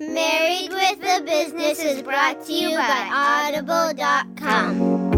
Married with a Business is brought to you by Audible.com.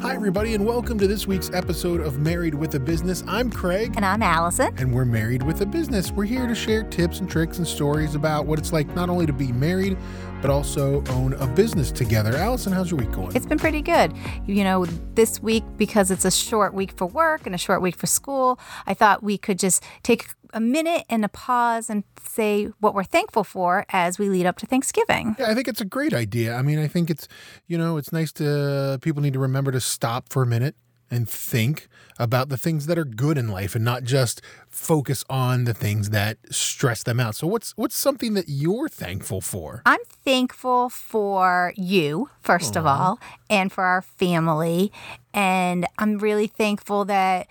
Hi, everybody, and welcome to this week's episode of Married with a Business. I'm Craig. And I'm Allison. And we're married with a business. We're here to share tips and tricks and stories about what it's like not only to be married, but also own a business together. Allison, how's your week going? It's been pretty good. You know, this week, because it's a short week for work and a short week for school, I thought we could just take a minute and a pause and say what we're thankful for as we lead up to Thanksgiving. Yeah, I think it's a great idea. I mean, I think it's, you know, it's nice to, people need to remember to stop for a minute and think about the things that are good in life and not just focus on the things that stress them out. So what's what's something that you're thankful for? I'm thankful for you first Aww. of all and for our family and I'm really thankful that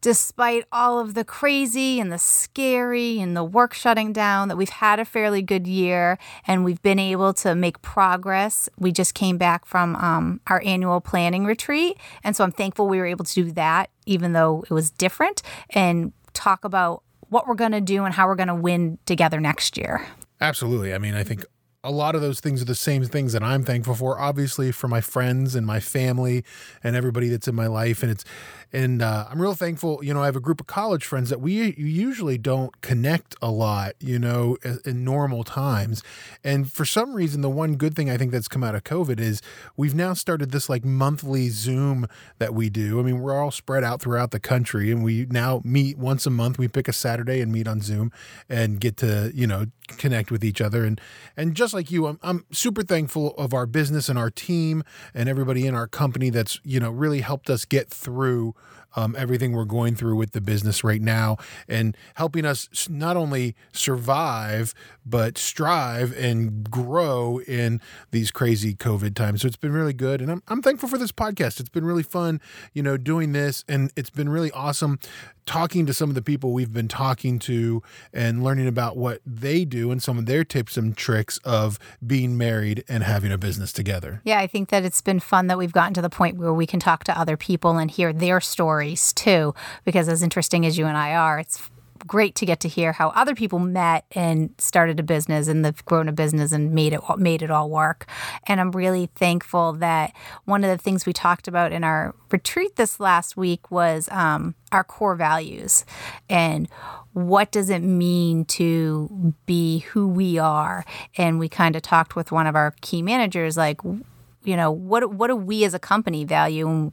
despite all of the crazy and the scary and the work shutting down that we've had a fairly good year and we've been able to make progress we just came back from um, our annual planning retreat and so i'm thankful we were able to do that even though it was different and talk about what we're going to do and how we're going to win together next year. Absolutely. I mean i think a lot of those things are the same things that I'm thankful for. Obviously, for my friends and my family and everybody that's in my life, and it's and uh, I'm real thankful. You know, I have a group of college friends that we usually don't connect a lot. You know, in normal times, and for some reason, the one good thing I think that's come out of COVID is we've now started this like monthly Zoom that we do. I mean, we're all spread out throughout the country, and we now meet once a month. We pick a Saturday and meet on Zoom and get to you know connect with each other and and just like you I'm, I'm super thankful of our business and our team and everybody in our company that's you know really helped us get through um, everything we're going through with the business right now and helping us not only survive, but strive and grow in these crazy COVID times. So it's been really good. And I'm, I'm thankful for this podcast. It's been really fun, you know, doing this. And it's been really awesome talking to some of the people we've been talking to and learning about what they do and some of their tips and tricks of being married and having a business together. Yeah, I think that it's been fun that we've gotten to the point where we can talk to other people and hear their stories stories too, because as interesting as you and I are, it's great to get to hear how other people met and started a business and they've grown a business and made it made it all work. And I'm really thankful that one of the things we talked about in our retreat this last week was um, our core values and what does it mean to be who we are. And we kind of talked with one of our key managers like you know what what do we as a company value? And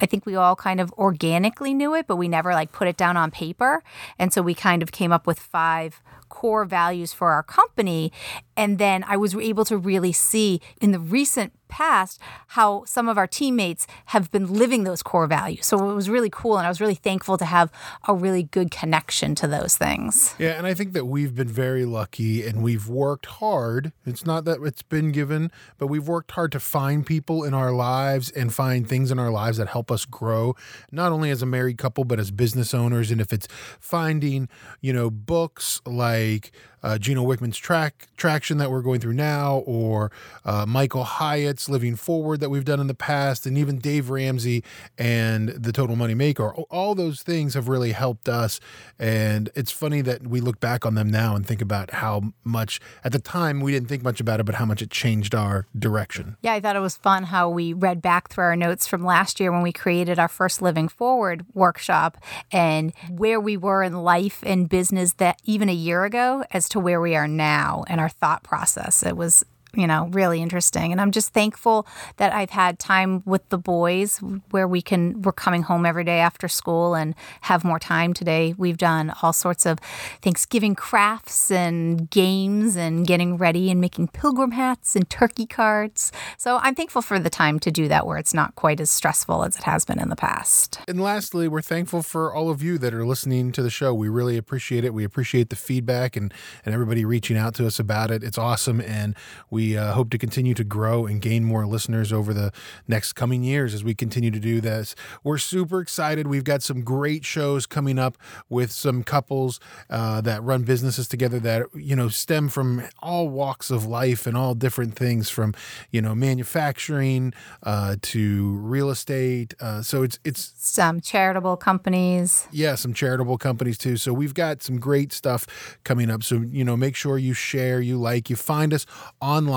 i think we all kind of organically knew it but we never like put it down on paper. And so we kind of came up with five core values for our company. And then i was able to really see in the recent past how some of our teammates have been living those core values. So it was really cool. And I was really thankful to have a really good connection to those things. Yeah. And I think that we've been very lucky and we've worked hard. It's not that it's been given, but we've worked hard to find people in our lives and find things in our lives that help us grow, not only as a married couple, but as business owners. And if it's finding, you know, books like, uh, Gino Wickman's track traction that we're going through now, or uh, Michael Hyatt's Living Forward that we've done in the past, and even Dave Ramsey and the Total Money Maker. All those things have really helped us, and it's funny that we look back on them now and think about how much at the time we didn't think much about it, but how much it changed our direction. Yeah, I thought it was fun how we read back through our notes from last year when we created our first Living Forward workshop and where we were in life and business that even a year ago as to where we are now and our thought process. It was you know, really interesting. And I'm just thankful that I've had time with the boys where we can, we're coming home every day after school and have more time today. We've done all sorts of Thanksgiving crafts and games and getting ready and making pilgrim hats and turkey cards. So I'm thankful for the time to do that where it's not quite as stressful as it has been in the past. And lastly, we're thankful for all of you that are listening to the show. We really appreciate it. We appreciate the feedback and, and everybody reaching out to us about it. It's awesome. And we we uh, hope to continue to grow and gain more listeners over the next coming years as we continue to do this. We're super excited. We've got some great shows coming up with some couples uh, that run businesses together that you know stem from all walks of life and all different things from you know manufacturing uh, to real estate. Uh, so it's it's Some charitable companies. yeah, some charitable companies too. So we've got some great stuff coming up. So, you know, make sure you share, you like, you find us online.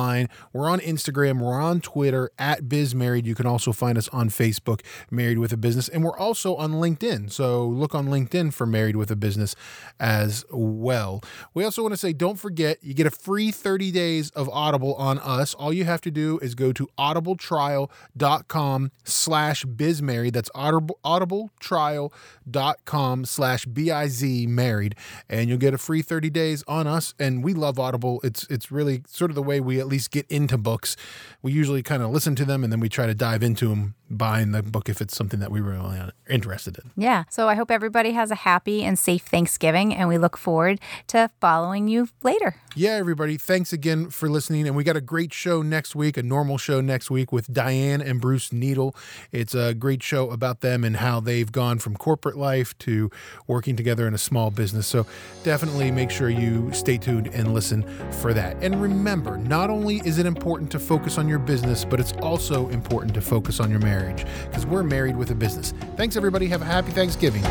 We're on Instagram, we're on Twitter at Biz Married. You can also find us on Facebook, Married with a Business, and we're also on LinkedIn. So look on LinkedIn for Married with a Business as well. We also want to say don't forget, you get a free 30 days of Audible on us. All you have to do is go to audibletrial.com slash bizmarried. That's audible, audibletrial.com slash B-I-Z married. And you'll get a free 30 days on us. And we love Audible. It's it's really sort of the way we at least get into books. We usually kind of listen to them and then we try to dive into them buying the book if it's something that we were really interested in. Yeah. So I hope everybody has a happy and safe Thanksgiving, and we look forward to following you later. Yeah, everybody, thanks again for listening. And we got a great show next week, a normal show next week with Diane and Bruce Needle. It's a great show about them and how they've gone from corporate life to working together in a small business. So definitely make sure you stay tuned and listen for that. And remember, not only is it important to focus on your business, but it's also important to focus on your marriage because we're married with a business. Thanks, everybody. Have a happy Thanksgiving.